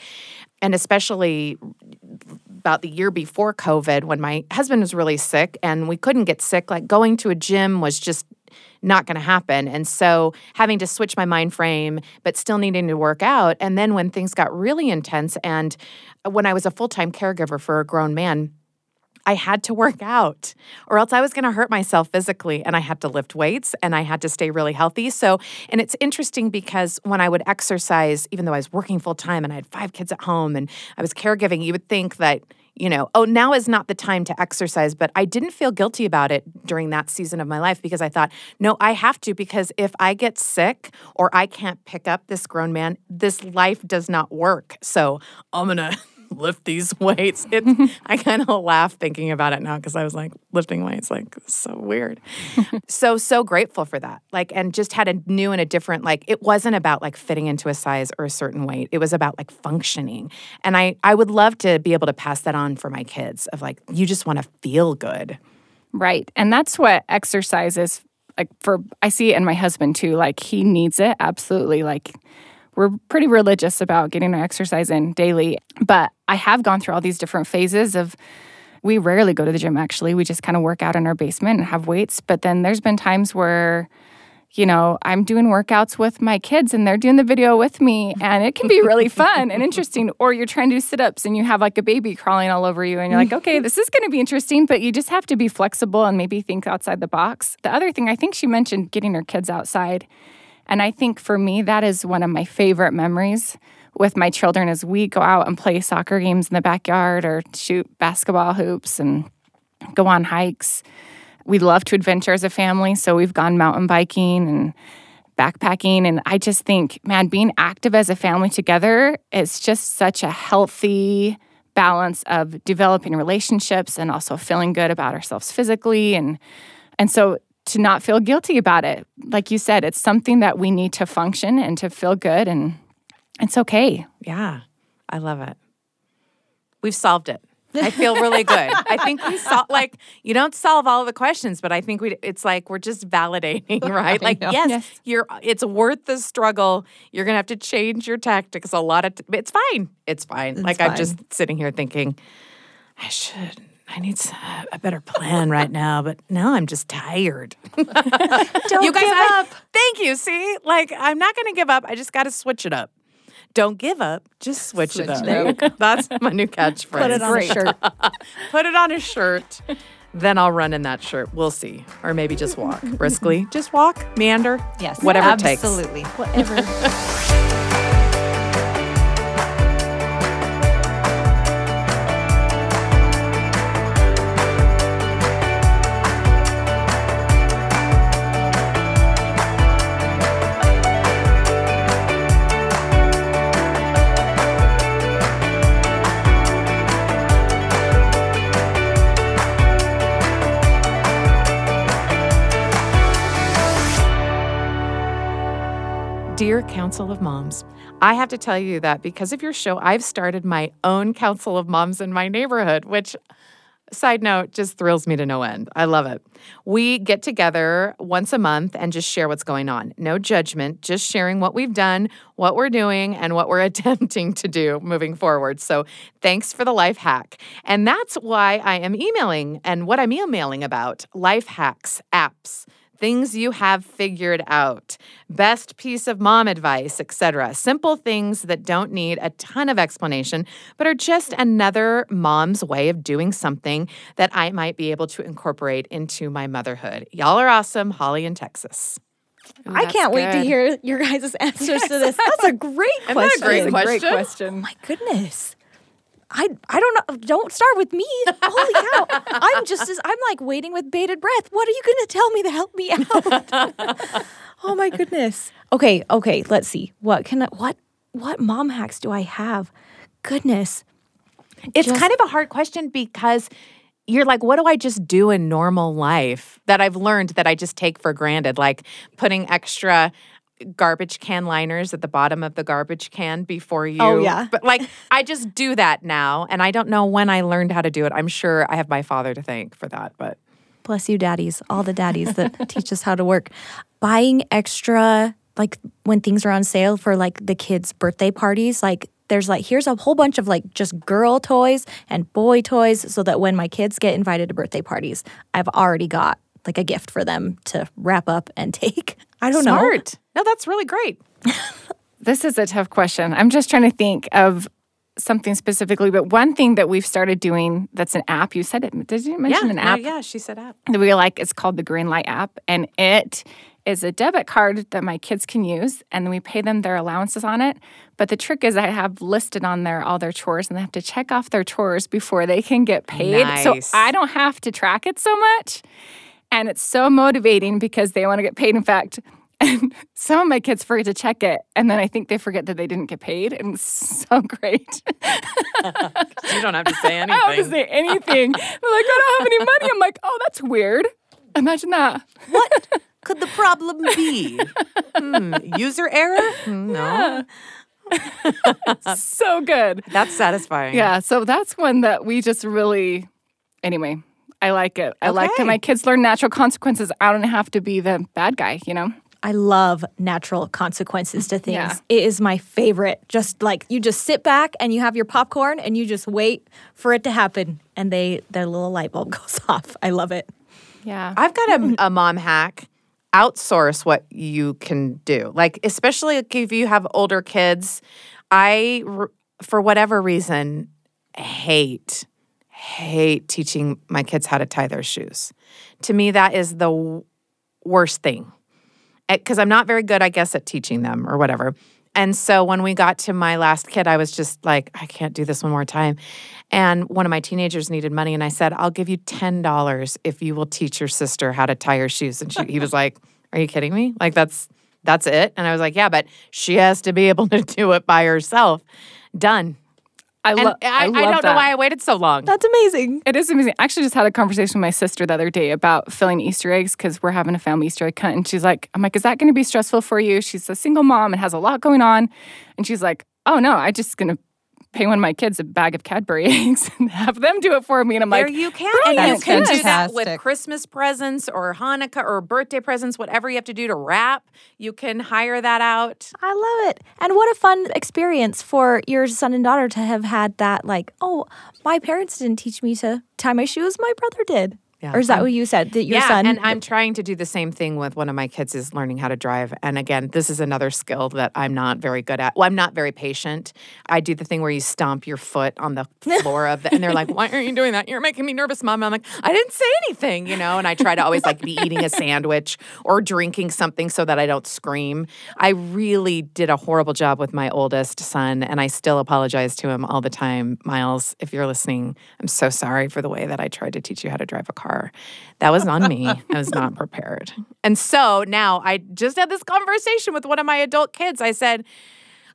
and especially about the year before covid when my husband was really sick and we couldn't get sick like going to a gym was just not going to happen. And so having to switch my mind frame, but still needing to work out. And then when things got really intense, and when I was a full time caregiver for a grown man, I had to work out or else I was going to hurt myself physically and I had to lift weights and I had to stay really healthy. So, and it's interesting because when I would exercise, even though I was working full time and I had five kids at home and I was caregiving, you would think that you know, oh, now is not the time to exercise. But I didn't feel guilty about it during that season of my life because I thought, no, I have to because if I get sick or I can't pick up this grown man, this life does not work. So I'm going to *laughs* lift these *laughs* weights. It, *laughs* I kind of laugh thinking about it now because I was like lifting weights, like so weird. so so grateful for that. Like, and just had a new and a different. Like, it wasn't about like fitting into a size or a certain weight. It was about like functioning. And I I would love to be able to pass that on for my kids. Of like, you just want to feel good. Right. And that's what exercise is like for I see it in my husband too. Like he needs it absolutely. Like we're pretty religious about getting our exercise in daily. But I have gone through all these different phases of we rarely go to the gym actually. We just kind of work out in our basement and have weights. But then there's been times where you know, I'm doing workouts with my kids and they're doing the video with me, and it can be really *laughs* fun and interesting. Or you're trying to do sit ups and you have like a baby crawling all over you, and you're like, mm. okay, this is going to be interesting, but you just have to be flexible and maybe think outside the box. The other thing, I think she mentioned getting her kids outside. And I think for me, that is one of my favorite memories with my children as we go out and play soccer games in the backyard or shoot basketball hoops and go on hikes. We love to adventure as a family, so we've gone mountain biking and backpacking. And I just think, man, being active as a family together is just such a healthy balance of developing relationships and also feeling good about ourselves physically. And and so to not feel guilty about it. Like you said, it's something that we need to function and to feel good, and it's okay. Yeah, I love it. We've solved it. I feel really good. I think we solve *laughs* like you don't solve all the questions, but I think we it's like we're just validating, *laughs* right? Like yes, yes, you're it's worth the struggle. You're going to have to change your tactics a lot of t- it's fine. It's fine. It's like fine. I'm just sitting here thinking I should I need uh, a better plan right now, but now I'm just tired. *laughs* Don't you guys, give I, up. Thank you. See, like I'm not going to give up. I just got to switch it up. Don't give up. Just switch, switch it up. *laughs* That's my new catchphrase. Put it on Great. a shirt. *laughs* Put it on a shirt. Then I'll run in that shirt. We'll see. Or maybe just walk briskly. Just walk, meander. Yes. Whatever absolutely. it takes. Absolutely. Whatever. Dear Council of Moms, I have to tell you that because of your show, I've started my own Council of Moms in my neighborhood, which, side note, just thrills me to no end. I love it. We get together once a month and just share what's going on. No judgment, just sharing what we've done, what we're doing, and what we're *laughs* attempting to do moving forward. So thanks for the life hack. And that's why I am emailing and what I'm emailing about life hacks, apps things you have figured out, best piece of mom advice, etc. Simple things that don't need a ton of explanation, but are just another mom's way of doing something that I might be able to incorporate into my motherhood. Y'all are awesome. Holly in Texas. Ooh, I can't good. wait to hear your guys' *laughs* answers to this. That's a great question. That a great question? Great question. Oh my goodness. I I don't know. Don't start with me. Holy cow! I'm just as I'm like waiting with bated breath. What are you going to tell me to help me out? *laughs* oh my goodness. Okay, okay. Let's see. What can I, what what mom hacks do I have? Goodness. It's kind of a hard question because you're like, what do I just do in normal life that I've learned that I just take for granted? Like putting extra garbage can liners at the bottom of the garbage can before oh, you. Oh, yeah. But like, I just do that now. And I don't know when I learned how to do it. I'm sure I have my father to thank for that. But Bless you, daddies, all the daddies that *laughs* teach us how to work. Buying extra, like when things are on sale for like the kids' birthday parties, like there's like, here's a whole bunch of like just girl toys and boy toys so that when my kids get invited to birthday parties, I've already got like a gift for them to wrap up and *laughs* take. I don't know. smart. No, that's really great. *laughs* This is a tough question. I'm just trying to think of something specifically, but one thing that we've started doing that's an app. You said it. Did you mention yeah, an no, app? yeah, she said app. that we like it's called the Greenlight app and it is a debit card that my kids can use and we pay them their allowances on it but the trick is i have listed on there all their chores and they have to check off their chores before they can get paid Nice. so i don't have to track it so much and it's so motivating because they want to get paid in fact *laughs* and some of my kids forget to check it and then i think they forget that they didn't get paid and it's *laughs* so great *laughs* You don't have to say anything. I don't have to anything. say anything. They're like, I don't have any money. I'm like, oh, that's weird. Imagine that. what could the problem be? Hmm, user error? Hmm, No. So good. That's satisfying. Yeah. So that's one that we just really, anyway, I like it. I like that my kids learn natural consequences. I don't have to be the bad guy, you know? I love natural consequences to things. Yeah. It is my favorite. Just like you just sit back and you have your popcorn and you just wait for it to happen and they their little light bulb *laughs* goes off. I love it. Yeah. I've got a, mm-hmm. a mom hack. Outsource what you can do. Like, especially if you have older kids. I for whatever reason, hate, hate teaching my kids how to tie their shoes. To me, that is the worst thing. Eh, because I'm not very good, I guess, at teaching them or whatever. And so when we got to my last kid, I was just like, I can't do this one more time. And one of my teenagers needed money, and I said, I'll give you $10 if you will teach your sister how to tie her shoes. And she, he was like, Are you kidding me? Like, that's that's it. And I was like, Yeah, but she has to be able to do it by herself. Done. I, And lo- I, I, love don't know why I waited so long. That's amazing. It is amazing. I actually just had a conversation with my sister the other day about filling Easter eggs because we're having a family Easter egg hunt. And she's like, I'm like, is that going to be stressful for you? She's a single mom and has a lot going on. And she's like, oh no, I just going to pay one of my kids a bag of Cadbury *laughs* eggs and have them do it for me. And I'm There like, you can. And you That's can do that with. Christmas presents or Hanukkah or birthday presents, whatever you have to do to wrap. You can hire that out. I love it. And what a fun experience for your son and daughter to have had that like, oh, my parents didn't teach me to tie my shoes, my brother did. Yeah. Or is that what you said? That your yeah, son and I'm trying to do the same thing with one of my kids is learning how to drive. And again, this is another skill that I'm not very good at. Well, I'm not very patient. I do the thing where you stomp your foot on the *laughs* floor of the, and they're like, "Why aren't you doing that? You're making me nervous, mom." And I'm like, "I didn't say anything," you know. And I try to always like be eating a sandwich or drinking something so that I don't scream. I really did a horrible job with my oldest son, and I still apologize to him all the time. Miles, if you're listening, I'm so sorry for the way that I tried to teach you how to drive a car. That was on me. I was not *laughs* prepared. And so now I just had this conversation with one of my adult kids. I said,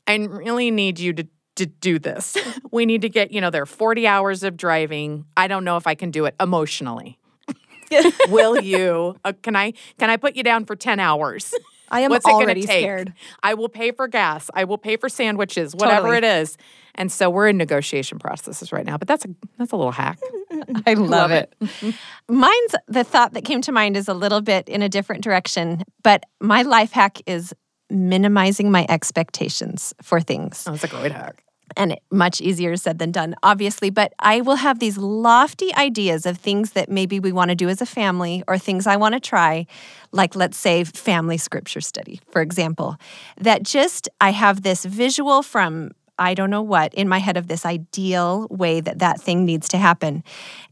I really need you to to do this. *laughs* We need to get, you know, there are 40 hours of driving. I don't know if I can do it emotionally. *laughs* Will you? Uh, can I can I put you down for 10 hours? I am What's it gonna already take? scared. I will pay for gas. I will pay for sandwiches, whatever Totally. it is. And so we're in negotiation processes right now, but that's a that's a little hack. *laughs* I love, it. Mine's the thought that came to mind is a little bit in a different direction, but my life hack is minimizing my expectations for things. Oh, that's a great hack. And much easier said than done, obviously. But I will have these lofty ideas of things that maybe we want to do as a family or things I want to try, like let's say family scripture study, for example, that just I have this visual from I don't know what in my head of this ideal way that that thing needs to happen.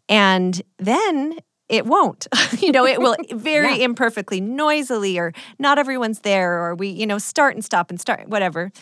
And then it won't. *laughs* you know, it will *laughs* very imperfectly, noisily, or not everyone's there, or we, you know, start and stop and start, whatever.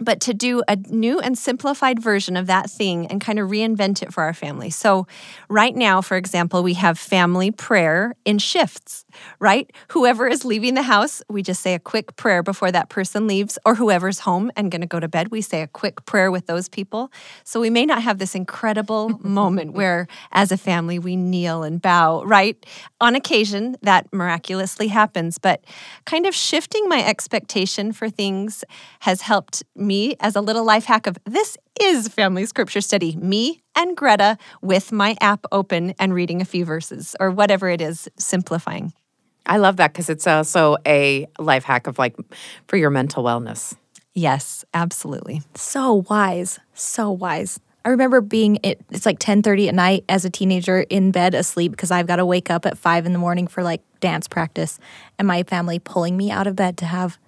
But to do a new and simplified version of that thing and kind of reinvent it for our family. So, right now, for example, we have family prayer in shifts, right? Whoever is leaving the house, we just say a quick prayer before that person leaves, or whoever's home and going to go to bed, we say a quick prayer with those people. So, we may not have this incredible *laughs* moment where, as a family, we kneel and bow, right? On occasion, that miraculously happens, but kind of shifting my expectation for things has helped me as a little life hack of this is family scripture study. Me and Greta with my app open and reading a few verses or whatever it is, simplifying. I love that because it's uh, also a life hack of like for your mental wellness. Yes, absolutely. So wise, so wise. I remember being it, it's like 10:30 at night as a teenager in bed asleep because I've got to wake up at 5 in the morning for like dance practice and my family pulling me out of bed to have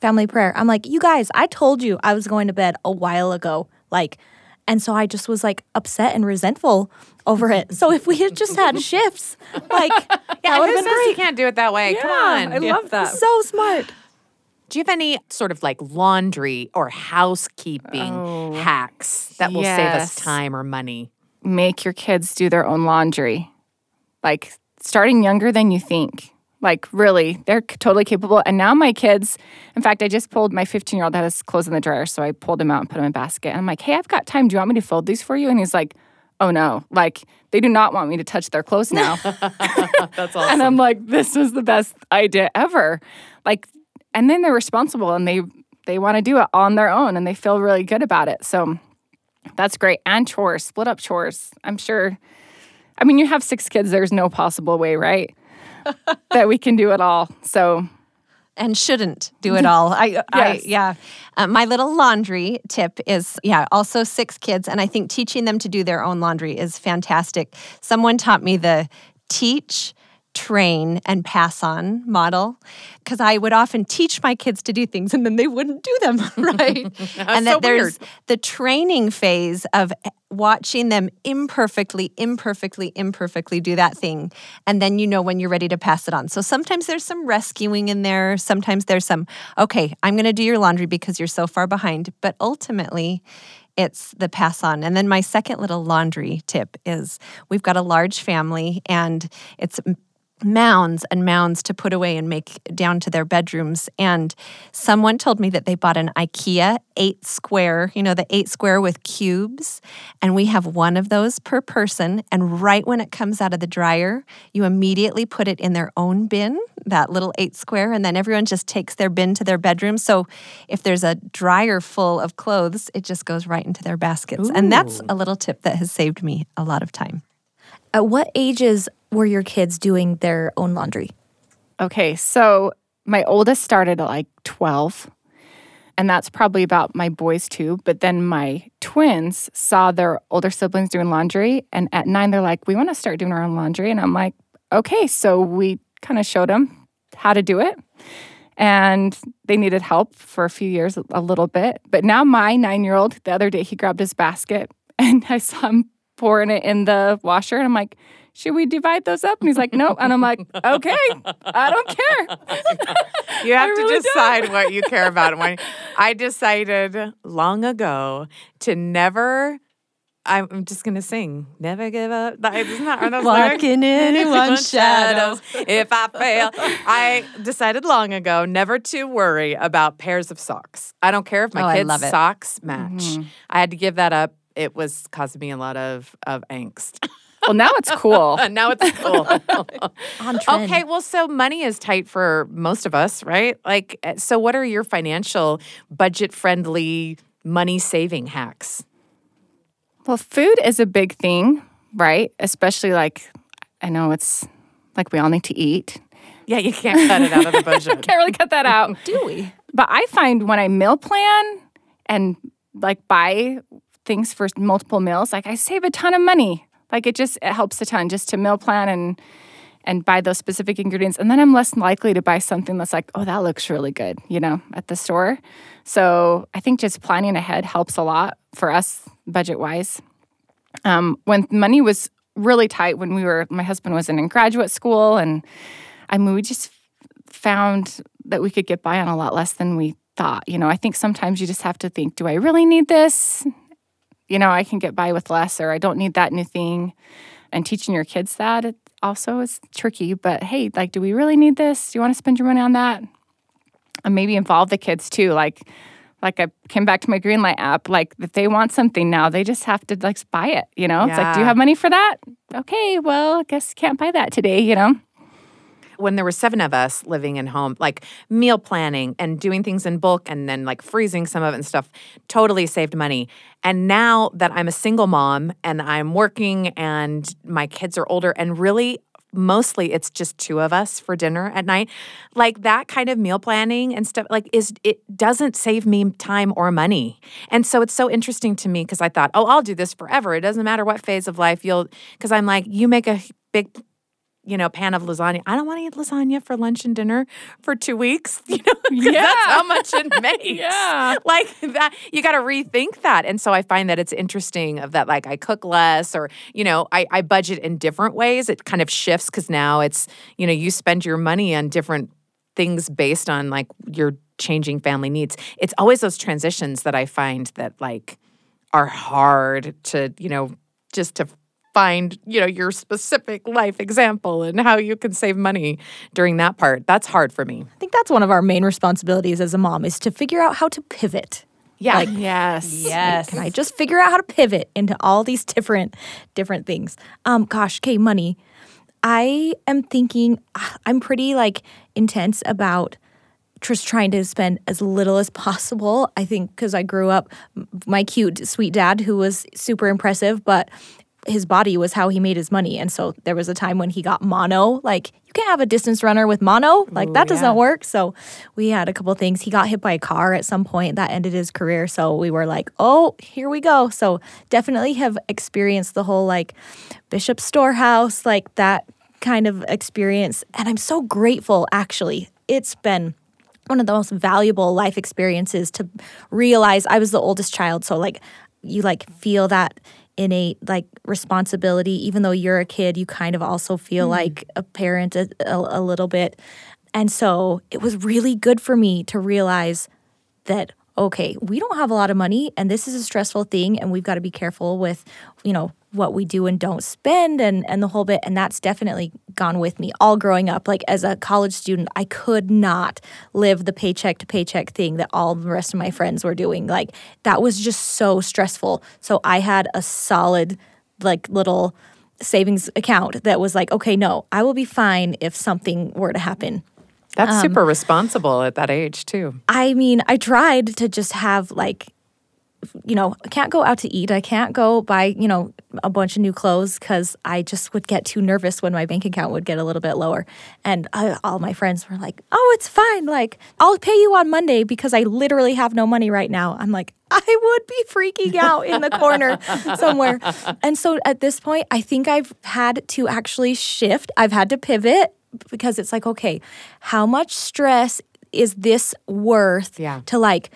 family prayer. I'm like, "You guys, I told you I was going to bed a while ago." Like and so I just was like upset and resentful over it. So if we had just had *laughs* shifts, like *laughs* that Yeah, would who have been says you can't do it that way? Come on. I love that. So smart. Do you have any sort of like laundry or housekeeping oh, hacks that will save us time or money? make your kids do their own laundry. Like starting younger than you think. Like really, they're totally capable. And now my kids, in fact, I just pulled my 15 year old had his clothes in the dryer, so I pulled him out and put him in a basket. And I'm like, hey, I've got time. Do you want me to fold these for you? And he's like, oh no, like they do not want me to touch their clothes now. *laughs* *laughs* That's awesome. And I'm like, this was the best idea ever. Like, and then they're responsible and they they want to do it on their own and they feel really good about it. So that's great. And chores, split up chores. I'm sure. I mean, you have six kids. There's no possible way, right, *laughs* that we can do it all. So and shouldn't do it all. I, I *laughs* yeah. Uh, my little laundry tip is yeah, also six kids, and I think teaching them to do their own laundry is fantastic. Someone taught me the teach. Train and pass on model because I would often teach my kids to do things and then they wouldn't do them *laughs* right. and so that there's weird. the training phase of watching them imperfectly, imperfectly, imperfectly do that thing. And then you know when you're ready to pass it on. So sometimes there's some rescuing in there. Sometimes there's some, okay, I'm going to do your laundry because you're so far behind. But ultimately, it's the pass on. And then my second little laundry tip is we've got a large family and it's mounds and mounds to put away and make down to their bedrooms. And someone told me that they bought an IKEA eight square, you know, the eight square with cubes. And we have one of those per person. And right when it comes out of the dryer, you immediately put it in their own bin, that little eight square. And then everyone just takes their bin to their bedroom. So if there's a dryer full of clothes, it just goes right into their baskets. And that's a little tip that has saved me a lot of time. At what ages were your kids doing their own laundry? Okay, so my oldest started at like 12, and that's probably about my boys too. But then my twins saw their older siblings doing laundry, and at nine, they're like, We want to start doing our own laundry. And I'm like, Okay, so we kind of showed them how to do it. And they needed help for a few years, a little bit. But now, my nine year old, the other day, he grabbed his basket *laughs* and I saw him pouring it in the washer. And I'm like, should we divide those up? And he's like, nope. And I'm like, okay, I don't care. *laughs* You have I to really decide what you care about. When I decided long ago to never. I'm just gonna sing. Never give up. That- Isn't that are those lyrics? Walking in anyone's *laughs* shadows. If I fail, I decided long ago never to worry about pairs of socks. I don't care if my Oh, kids' love it. socks mm-hmm. match. I had to give that up. It was causing me a lot of of angst. *laughs* Well, now it's cool. And *laughs* now it's cool. *laughs* On trend. Okay, well, so money is tight for most of us, right? Like, uh, so what are your financial, budget friendly, money saving hacks? Well, food is a big thing, right? Especially like, I know it's like we all need to eat. Yeah, you can't cut it out of the *laughs* budget. Can't really cut that out. do we? But I find when I meal plan and like buy things for multiple meals, like I save a ton of money. Like it just it helps a ton just to meal plan and and buy those specific ingredients. And then I'm less likely to buy something that's like, oh, that looks really good, you know, at the store. So I think just planning ahead helps a lot for us budget wise. Um, when money was really tight, when we were, my husband was in graduate school, and I mean, we just found that we could get by on a lot less than we thought. You know, I think sometimes you just have to think, do I really need this? You know, I can get by with less, or I don't need that new thing. And teaching your kids that it also is tricky. But hey, like, do we really need this? Do you want to spend your money on that? And maybe involve the kids too. Like, like I came back to my Greenlight app. Like, if they want something now, they just have to like buy it. You know, it's like, do you have money for that? Okay, well, I guess can't buy that today. You know. When there were seven of us living in home, like meal planning and doing things in bulk and then like freezing some of it and stuff, totally saved money. And now that I'm a single mom and I'm working and my kids are older and really mostly it's just two of us for dinner at night like that kind of meal planning and stuff like is it doesn't save me time or money and so it's so interesting to me because i thought oh i'll do this forever it doesn't matter what phase of life you'll because i'm like you make a big you know, pan of lasagna. I don't want to eat lasagna for lunch and dinner for two weeks. *laughs* You know, 'cause that's how much it *laughs* makes. Yeah. like that. You got to rethink that. And so I find that it's interesting of that. Like I cook less, or you know, I, I budget in different ways. It kind of shifts because now it's you know you spend your money on different things based on like your changing family needs. It's always those transitions that I find that like are hard to you know just to find you know your specific life example and how you can save money during that part that's hard for me I think that's one of our main responsibilities as a mom is to figure out how to pivot. yeah Like, Yes. Yes. Can I just figure out how to pivot into all these different different things? Um, gosh, okay, money. I am thinking *sighs* I'm pretty like intense about just trying to spend as little as possible. I think because I grew up, my cute, sweet dad, who was super impressive, but his body was how he made his money. And so there was a time when he got mono. Like, you can't have a distance runner with mono. Like, that doesn't work. So we had a couple things. He got hit by a car at some point that ended his career. So we were like, oh, here we go. So definitely have experienced the whole like Bishop Storehouse, like that kind of experience. And I'm so grateful, actually. It's been one of the most valuable life experiences to realize I was the oldest child. So, like, you like feel that innate like responsibility even though you're a kid you kind of also feel mm. like a parent a, a, a little bit. And so it was really good for me to realize that okay we don't have a lot of money and this is a stressful thing and we've got to be careful with you know what we do and don't spend and and the whole bit and that's definitely gone with me all growing up. Like as a college student I could not live the paycheck to paycheck thing that all the rest of my friends were doing. Like that was just so stressful. So I had a solid like little savings account that was like okay no I will be fine if something were to happen. That's Um, super responsible at that age too. I mean, I tried to just have like, you know, I can't go out to eat. I can't go buy, you know, a bunch of new clothes because I just would get too nervous when my bank account would get a little bit lower. And I, all my friends were like, oh, it's fine. Like, I'll pay you on Monday because I literally have no money right now. I'm like, I would be freaking out in the corner *laughs* somewhere. And so at this point, I think I've had to actually shift. I've had to pivot because it's like, okay, how much stress is this worth Yeah. to like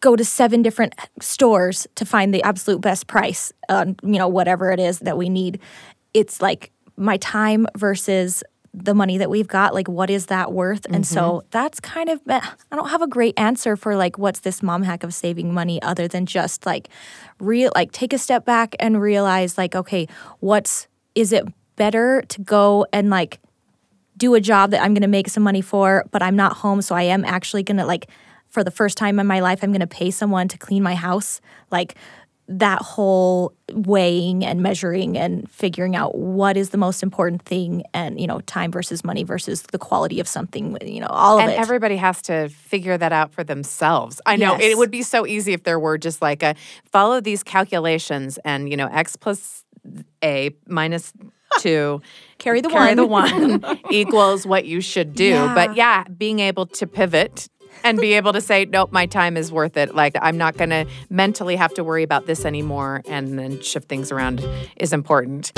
go to seven different stores to find the absolute best price on you know whatever it is that we need it's like my time versus the money that we've got like what is that worth and so mm-hmm. that's kind of i don't have a great answer for like what's this mom hack of saving money other than just like real like take a step back and realize like okay what's is it better to go and like do a job that I'm going to make some money for, but I'm not home. So I am actually going to, like, for the first time in my life, I'm going to pay someone to clean my house. Like, that whole weighing and measuring and figuring out what is the most important thing and, you know, time versus money versus the quality of something, you know, all of and it. everybody has to figure that out for themselves. I know Yes. it would be so easy if there were just like a follow these calculations and you know x plus a minus two Carry the carry the one. one *laughs* equals what you should do. But yeah, being able to pivot and be able to say, nope, my time is worth it. Like I'm not going to mentally have to worry about this anymore, and then shift things around is important.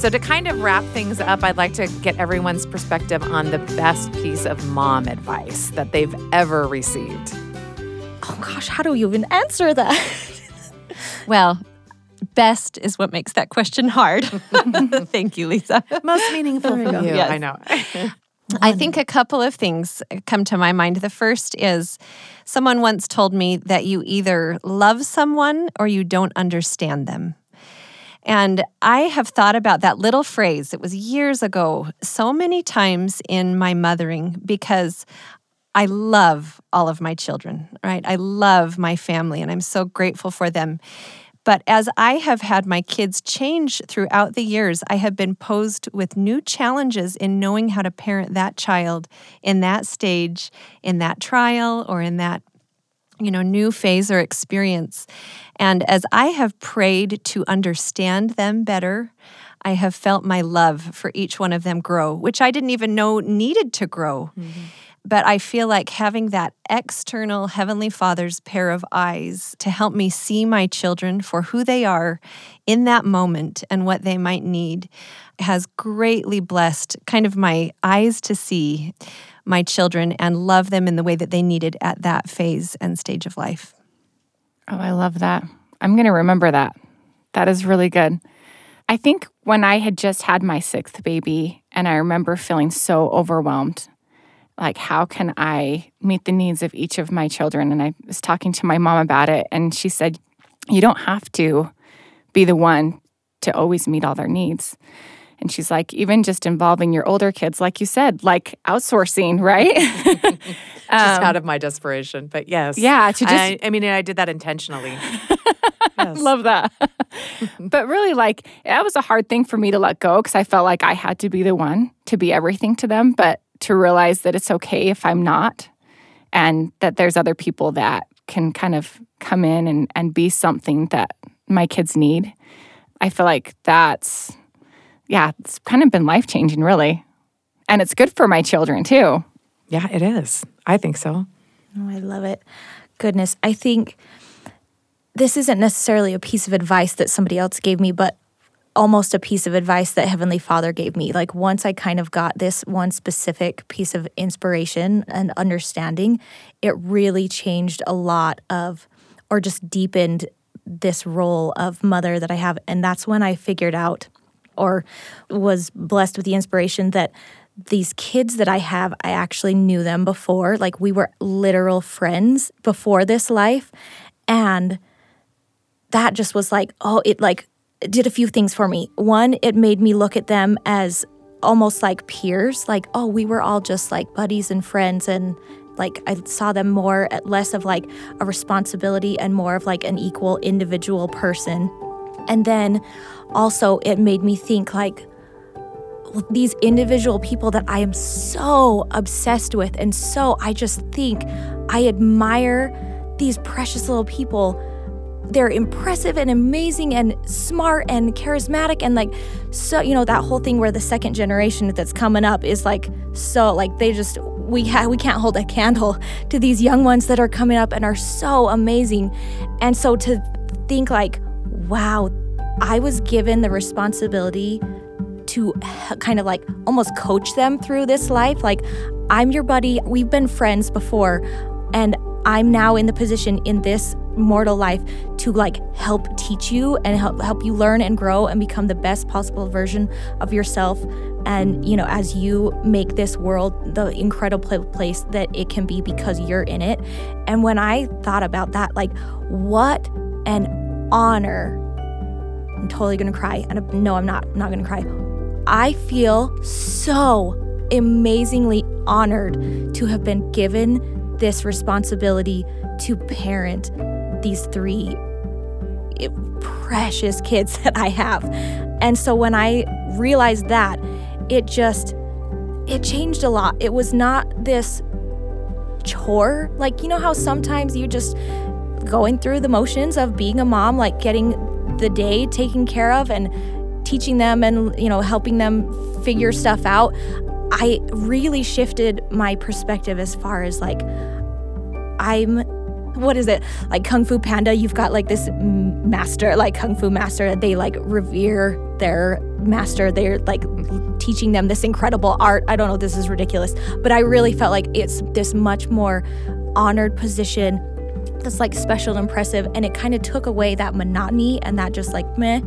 So, to kind of wrap things up, I'd like to get everyone's perspective on the best piece of mom advice that they've ever received. Oh gosh, how do you even answer that? *laughs* Well, best is what makes that question hard. *laughs* Thank you, Lisa. Most meaningful for you. Yes. I know. *laughs* I think a couple of things come to my mind. The first is someone once told me that you either love someone or you don't understand them. And I have thought about that little phrase, it was years ago, so many times in my mothering because I love all of my children, right? I love my family and I'm so grateful for them. But as I have had my kids change throughout the years, I have been posed with new challenges in knowing how to parent that child in that stage, in that trial, or in that you know new phase or experience and as i have prayed to understand them better i have felt my love for each one of them grow which i didn't even know needed to grow mm-hmm. But I feel like having that external Heavenly Father's pair of eyes to help me see my children for who they are in that moment and what they might need has greatly blessed kind of my eyes to see my children and love them in the way that they needed at that phase and stage of life. Oh, I love that. I'm going to remember that. That is really good. I think when I had just had my sixth baby, and I remember feeling so overwhelmed like, how can I meet the needs of each of my children? And I was talking to my mom about it, and she said, You don't have to be the one to always meet all their needs. And she's like, even just involving your older kids, like you said, like outsourcing, *laughs* right? *laughs* just um, out of my desperation. But yes. yeah, to just I, I mean, I did that intentionally. *laughs* Yes. Love that. but really, like, that was a hard thing for me to let go because I felt like I had to be the one to be everything to them, but to realize that it's okay if I'm not and that there's other people that can kind of come in and, and be something that my kids need. I feel like that's, yeah, it's kind of been life changing, really. And it's good for my children too. Yeah, it is. I think so. Oh, I love it. Goodness, I think this isn't necessarily a piece of advice that somebody else gave me, but almost a piece of advice that Heavenly Father gave me. Like once I kind of got this one specific piece of inspiration and understanding, it really changed a lot of, or just deepened this role of mother that I have. And that's when I figured out or was blessed with the inspiration that these kids that I have, I actually knew them before. Like we were literal friends before this life. And that just was like, oh, it like did a few things for me. One, it made me look at them as almost like peers, like, oh, we were all just like buddies and friends and like I saw them more at less of like a responsibility and more of like an equal individual person. And then also it made me think like these individual people that I am so obsessed with and so I just think I admire these precious little people they're impressive and amazing and smart and charismatic and like so you know that whole thing where the second generation that's coming up is like so like they just we ha- we can't hold a candle to these young ones that are coming up and are so amazing. And so to think like wow I was given the responsibility to kind of like almost coach them through this life. Like I'm your buddy. We've been friends before and I'm now in the position in this mortal life to like help teach you and help help you learn and grow and become the best possible version of yourself. And you know as you make this world the incredible place that it can be because you're in it. And when i thought about that like what an honor. I'm totally gonna cry and no i'm not not gonna cry. I feel so amazingly honored to have been given this responsibility to parent these three precious kids *laughs* that I have. And so when I realized that, it just it changed a lot. It was not this chore. Like you know how sometimes you just going through the motions of being a mom, like getting the day taken care of and teaching them and you know helping them figure stuff out. I really shifted my perspective as far as like I'm what is it? Like kung fu panda you've got like this master like kung fu master they like revere their master. They're like teaching them this incredible art. I don't know this is ridiculous but i really felt like it's this much more honored position that's like special and impressive and it kind of took away that monotony and that just like meh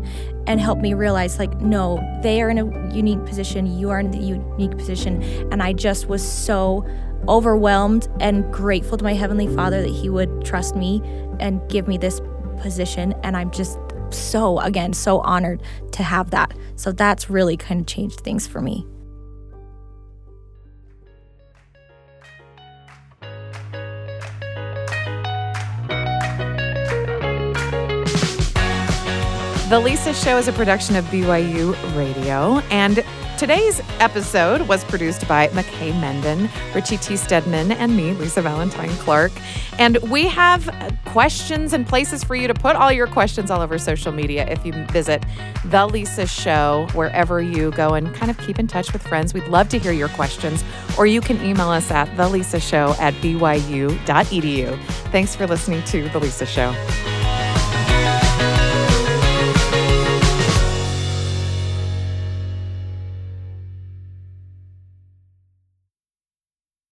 and helped me realize like no they are in a unique position you are in a unique position and i just was so overwhelmed and grateful to my heavenly father that he would trust me and give me this position. And i'm just so again so honored to have that. So that's really kind of changed things for me. The Lisa Show is a production of BYU Radio, and today's episode was produced by McKay Menden, Richie T. Stedman, and me, Lisa Valentine Clark. And we have questions and places for you to put all your questions all over social media if you visit The Lisa Show, wherever you go and kind of keep in touch with friends. We'd love to hear your questions, or you can email us at thelisashow at byu.edu. Thanks for listening to The Lisa Show.